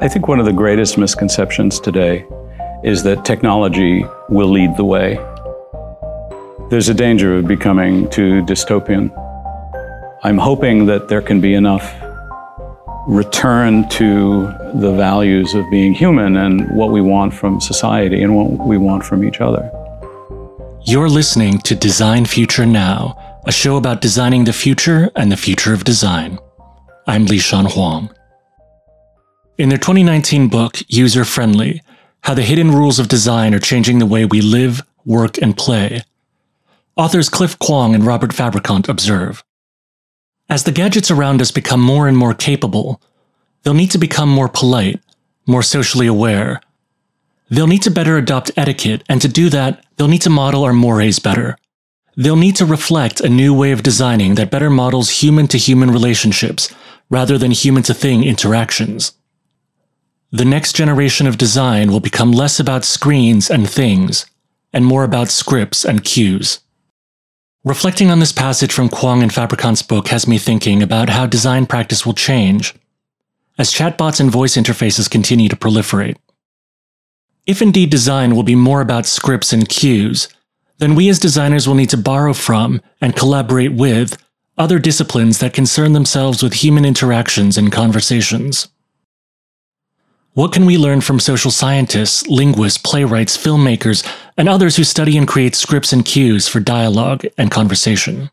I think one of the greatest misconceptions today is that technology will lead the way. There's a danger of becoming too dystopian. I'm hoping that there can be enough return to the values of being human and what we want from society and what we want from each other. You're listening to Design Future Now, a show about designing the future and the future of design. I'm Li Shan Huang. In their 2019 book, User Friendly How the Hidden Rules of Design Are Changing the Way We Live, Work, and Play, authors Cliff Kuang and Robert Fabricant observe As the gadgets around us become more and more capable, they'll need to become more polite, more socially aware. They'll need to better adopt etiquette, and to do that, they'll need to model our mores better. They'll need to reflect a new way of designing that better models human to human relationships rather than human to thing interactions. The next generation of design will become less about screens and things, and more about scripts and cues. Reflecting on this passage from Kuang and Fabricant's book has me thinking about how design practice will change as chatbots and voice interfaces continue to proliferate. If indeed design will be more about scripts and cues, then we as designers will need to borrow from and collaborate with other disciplines that concern themselves with human interactions and conversations. What can we learn from social scientists, linguists, playwrights, filmmakers, and others who study and create scripts and cues for dialogue and conversation?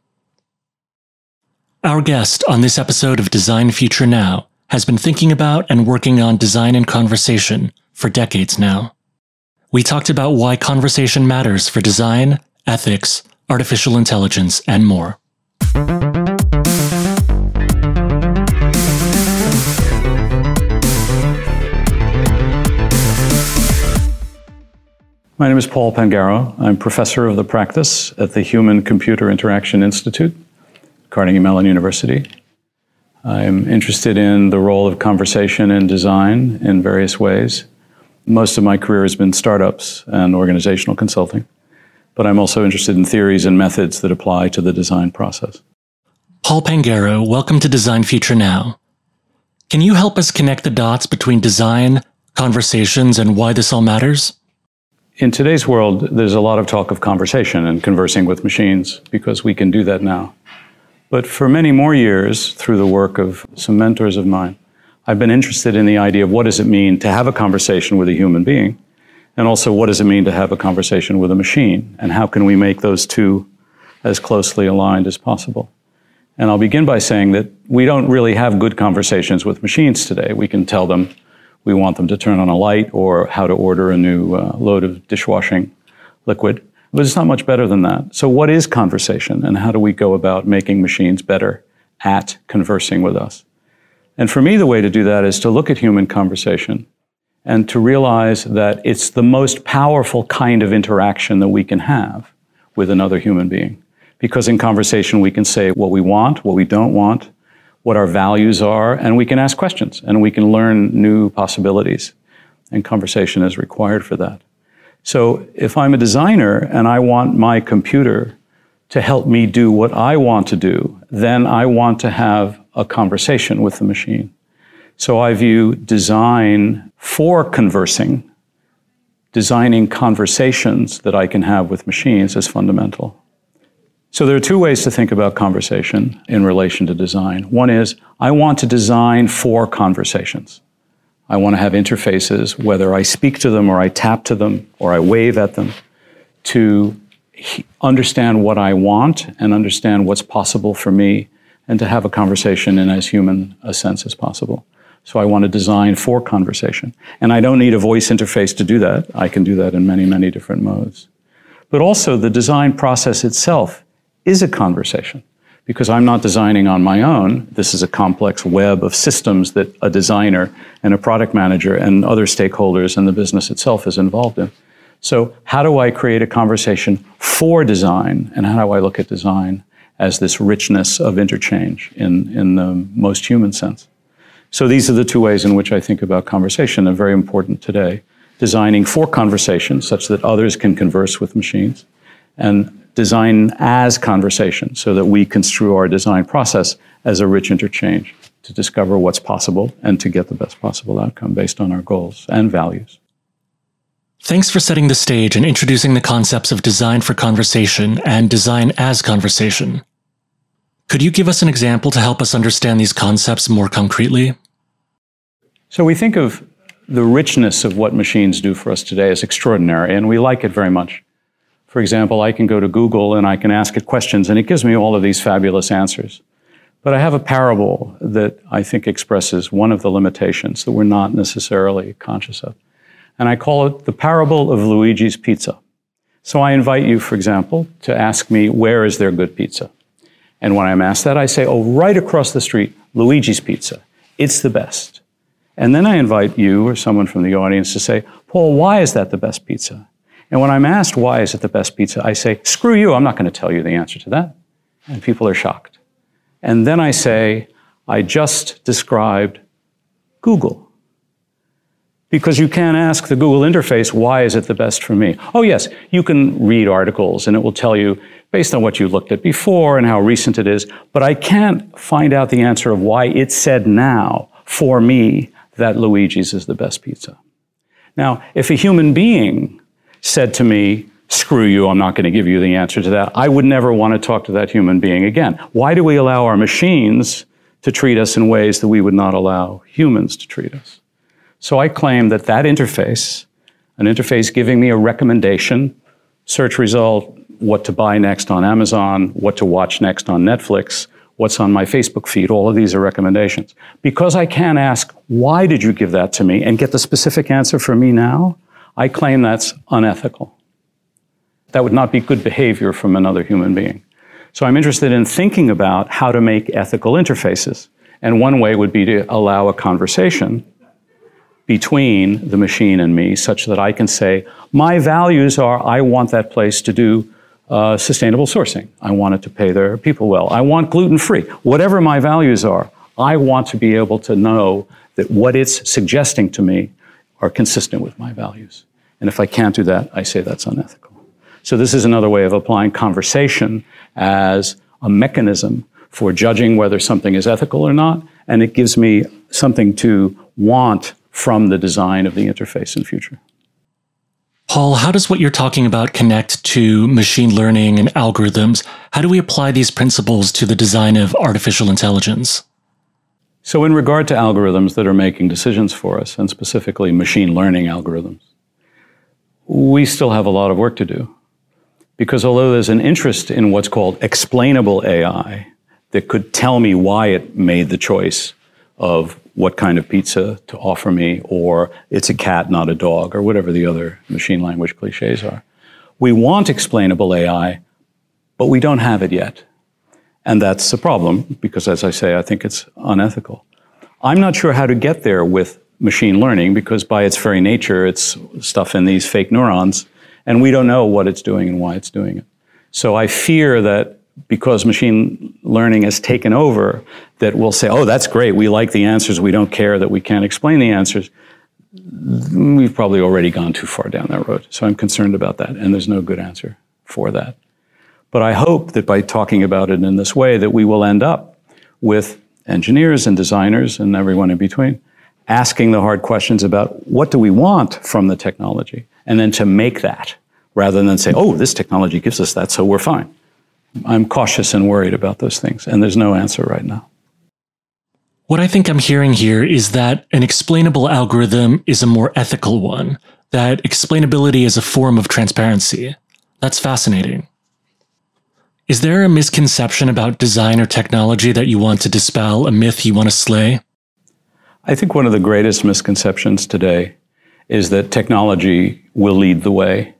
Our guest on this episode of Design Future Now has been thinking about and working on design and conversation for decades now. We talked about why conversation matters for design, ethics, artificial intelligence, and more. My name is Paul Pangaro. I'm professor of the practice at the Human Computer Interaction Institute, Carnegie Mellon University. I'm interested in the role of conversation and design in various ways. Most of my career has been startups and organizational consulting, but I'm also interested in theories and methods that apply to the design process. Paul Pangaro, welcome to Design Future Now. Can you help us connect the dots between design, conversations, and why this all matters? In today's world, there's a lot of talk of conversation and conversing with machines because we can do that now. But for many more years, through the work of some mentors of mine, I've been interested in the idea of what does it mean to have a conversation with a human being, and also what does it mean to have a conversation with a machine, and how can we make those two as closely aligned as possible. And I'll begin by saying that we don't really have good conversations with machines today. We can tell them we want them to turn on a light or how to order a new uh, load of dishwashing liquid. But it's not much better than that. So, what is conversation and how do we go about making machines better at conversing with us? And for me, the way to do that is to look at human conversation and to realize that it's the most powerful kind of interaction that we can have with another human being. Because in conversation, we can say what we want, what we don't want, what our values are, and we can ask questions and we can learn new possibilities. And conversation is required for that. So if I'm a designer and I want my computer to help me do what I want to do, then I want to have a conversation with the machine. So I view design for conversing, designing conversations that I can have with machines as fundamental. So there are two ways to think about conversation in relation to design. One is I want to design for conversations. I want to have interfaces, whether I speak to them or I tap to them or I wave at them, to understand what I want and understand what's possible for me and to have a conversation in as human a sense as possible. So I want to design for conversation. And I don't need a voice interface to do that. I can do that in many, many different modes. But also the design process itself is a conversation because I'm not designing on my own. This is a complex web of systems that a designer and a product manager and other stakeholders and the business itself is involved in. So, how do I create a conversation for design? And how do I look at design as this richness of interchange in, in the most human sense? So, these are the two ways in which I think about conversation. They're very important today. Designing for conversation such that others can converse with machines, and design as conversation so that we construe our design process as a rich interchange to discover what's possible and to get the best possible outcome based on our goals and values. Thanks for setting the stage and introducing the concepts of design for conversation and design as conversation. Could you give us an example to help us understand these concepts more concretely? So, we think of the richness of what machines do for us today as extraordinary, and we like it very much. For example, I can go to Google and I can ask it questions, and it gives me all of these fabulous answers. But I have a parable that I think expresses one of the limitations that we're not necessarily conscious of and I call it the parable of Luigi's Pizza. So I invite you, for example, to ask me, where is there good pizza? And when I'm asked that, I say, oh, right across the street, Luigi's Pizza. It's the best. And then I invite you or someone from the audience to say, Paul, why is that the best pizza? And when I'm asked why is it the best pizza, I say, screw you, I'm not going to tell you the answer to that. And people are shocked. And then I say, I just described Google because you can ask the Google interface, why is it the best for me? Oh, yes, you can read articles and it will tell you based on what you looked at before and how recent it is, but I can't find out the answer of why it said now for me that Luigi's is the best pizza. Now, if a human being said to me, screw you, I'm not going to give you the answer to that, I would never want to talk to that human being again. Why do we allow our machines to treat us in ways that we would not allow humans to treat us? So I claim that that interface, an interface giving me a recommendation, search result, what to buy next on Amazon, what to watch next on Netflix, what's on my Facebook feed, all of these are recommendations. Because I can ask, why did you give that to me, and get the specific answer for me now, I claim that's unethical. That would not be good behavior from another human being. So I'm interested in thinking about how to make ethical interfaces. And one way would be to allow a conversation between the machine and me such that I can say, my values are I want that place to do uh, sustainable sourcing. I want it to pay their people well. I want gluten free. Whatever my values are, I want to be able to know that what it's suggesting to me are consistent with my values. And if I can't do that, I say that's unethical. So this is another way of applying conversation as a mechanism for judging whether something is ethical or not. And it gives me something to want from the design of the interface in future. Paul, how does what you're talking about connect to machine learning and algorithms? How do we apply these principles to the design of artificial intelligence? So, in regard to algorithms that are making decisions for us, and specifically machine learning algorithms, we still have a lot of work to do. Because although there's an interest in what's called explainable AI that could tell me why it made the choice of what kind of pizza to offer me, or it's a cat, not a dog, or whatever the other machine language cliches are. We want explainable AI, but we don't have it yet. And that's a problem because, as I say, I think it's unethical. I'm not sure how to get there with machine learning because, by its very nature, it's stuff in these fake neurons, and we don't know what it's doing and why it's doing it. So I fear that because machine learning has taken over, that we'll say, oh, that's great, we like the answers, we don't care that we can't explain the answers. We've probably already gone too far down that road. So I'm concerned about that, and there's no good answer for that. But I hope that by talking about it in this way, that we will end up with engineers and designers and everyone in between asking the hard questions about what do we want from the technology, and then to make that rather than say, oh, this technology gives us that, so we're fine. I'm cautious and worried about those things, and there's no answer right now. What I think I'm hearing here is that an explainable algorithm is a more ethical one, that explainability is a form of transparency. That's fascinating. Is there a misconception about design or technology that you want to dispel, a myth you want to slay? I think one of the greatest misconceptions today is that technology will lead the way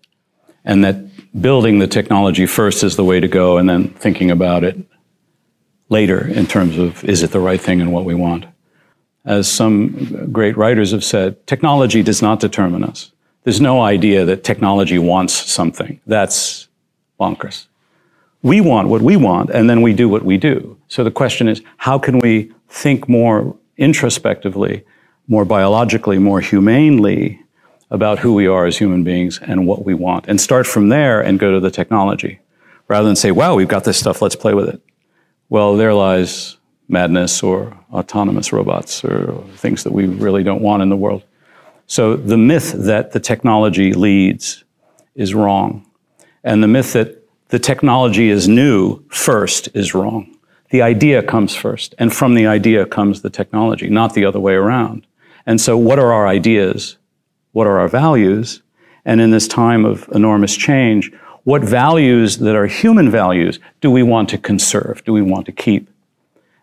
and that building the technology first is the way to go and then thinking about it later in terms of is it the right thing and what we want. As some great writers have said, technology does not determine us. There's no idea that technology wants something. That's bonkers. We want what we want, and then we do what we do. So the question is, how can we think more introspectively, more biologically, more humanely about who we are as human beings and what we want, and start from there and go to the technology, rather than say, wow, we've got this stuff, let's play with it. Well, there lies madness or autonomous robots or things that we really don't want in the world. So the myth that the technology leads is wrong. And the myth that the technology is new first is wrong. The idea comes first, and from the idea comes the technology, not the other way around. And so, what are our ideas? What are our values? And in this time of enormous change, what values that are human values do we want to conserve? Do we want to keep?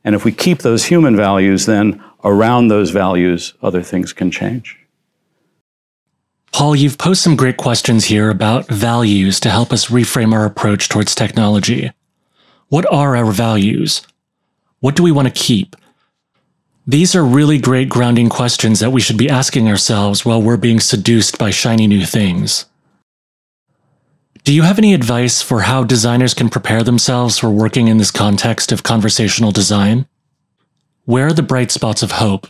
And if we keep those human values, then around those values, other things can change. Paul, you've posed some great questions here about values to help us reframe our approach towards technology. What are our values? What do we want to keep? These are really great grounding questions that we should be asking ourselves while we're being seduced by shiny new things. Do you have any advice for how designers can prepare themselves for working in this context of conversational design? Where are the bright spots of hope?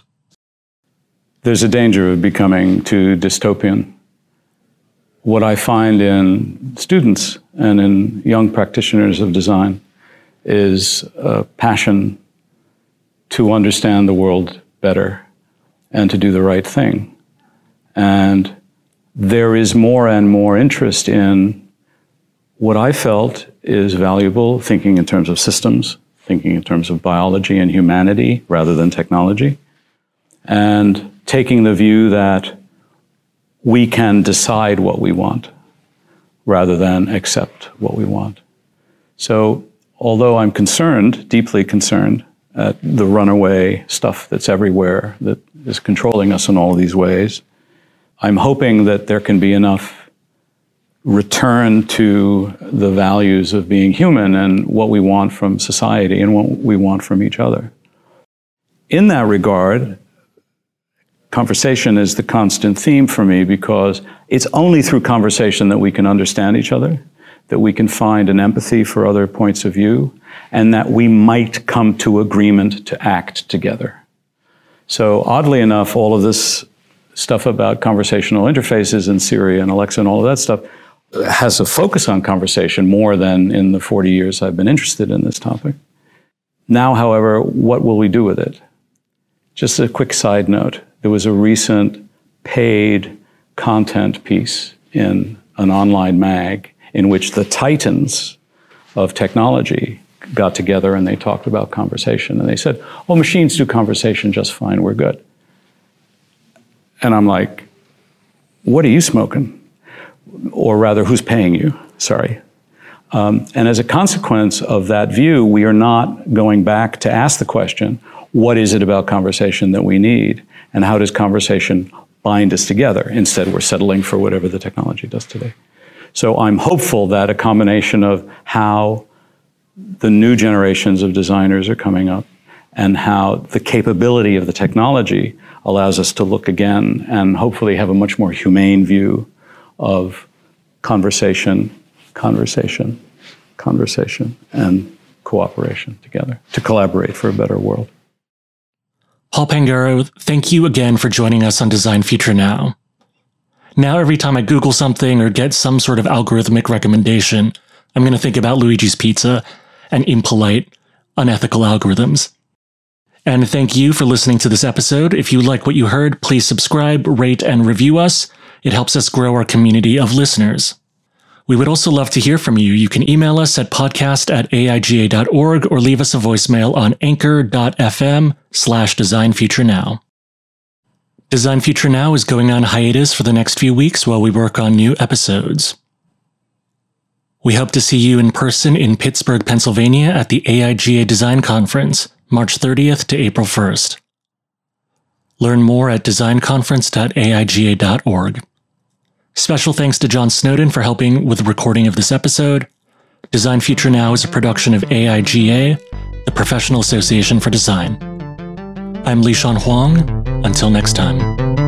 There's a danger of becoming too dystopian. What I find in students and in young practitioners of design is a passion to understand the world better and to do the right thing. And there is more and more interest in what I felt is valuable thinking in terms of systems, thinking in terms of biology and humanity rather than technology, and taking the view that we can decide what we want rather than accept what we want. So, although I'm concerned, deeply concerned, at the runaway stuff that's everywhere that is controlling us in all these ways, I'm hoping that there can be enough return to the values of being human and what we want from society and what we want from each other. In that regard, conversation is the constant theme for me because it's only through conversation that we can understand each other, that we can find an empathy for other points of view, and that we might come to agreement to act together. So, oddly enough, all of this stuff about conversational interfaces and Siri and Alexa and all of that stuff has a focus on conversation more than in the 40 years I've been interested in this topic. Now, however, what will we do with it? Just a quick side note there was a recent paid content piece in an online mag in which the titans of technology got together and they talked about conversation. And they said, Oh, machines do conversation just fine, we're good. And I'm like, What are you smoking? or rather, who's paying you? Sorry. Um, and as a consequence of that view, we are not going back to ask the question what is it about conversation that we need? And how does conversation bind us together? Instead, we're settling for whatever the technology does today. So I'm hopeful that a combination of how the new generations of designers are coming up and how the capability of the technology allows us to look again and hopefully have a much more humane view of conversation, conversation, conversation, and cooperation together to collaborate for a better world. Paul Pangaro, thank you again for joining us on Design Future Now. Now, every time I Google something or get some sort of algorithmic recommendation, I'm going to think about Luigi's Pizza and impolite, unethical algorithms. And thank you for listening to this episode. If you like what you heard, please subscribe, rate, and review us. It helps us grow our community of listeners. We would also love to hear from you. You can email us at podcast at aiga.org or leave us a voicemail on anchor.fm slash design future now. Design Future Now is going on hiatus for the next few weeks while we work on new episodes. We hope to see you in person in Pittsburgh, Pennsylvania at the AIGA Design Conference, March 30th to April 1st. Learn more at designconference.aiga.org. Special thanks to John Snowden for helping with the recording of this episode. Design Future Now is a production of AIGA, the Professional Association for Design. I'm Lishan Huang. Until next time.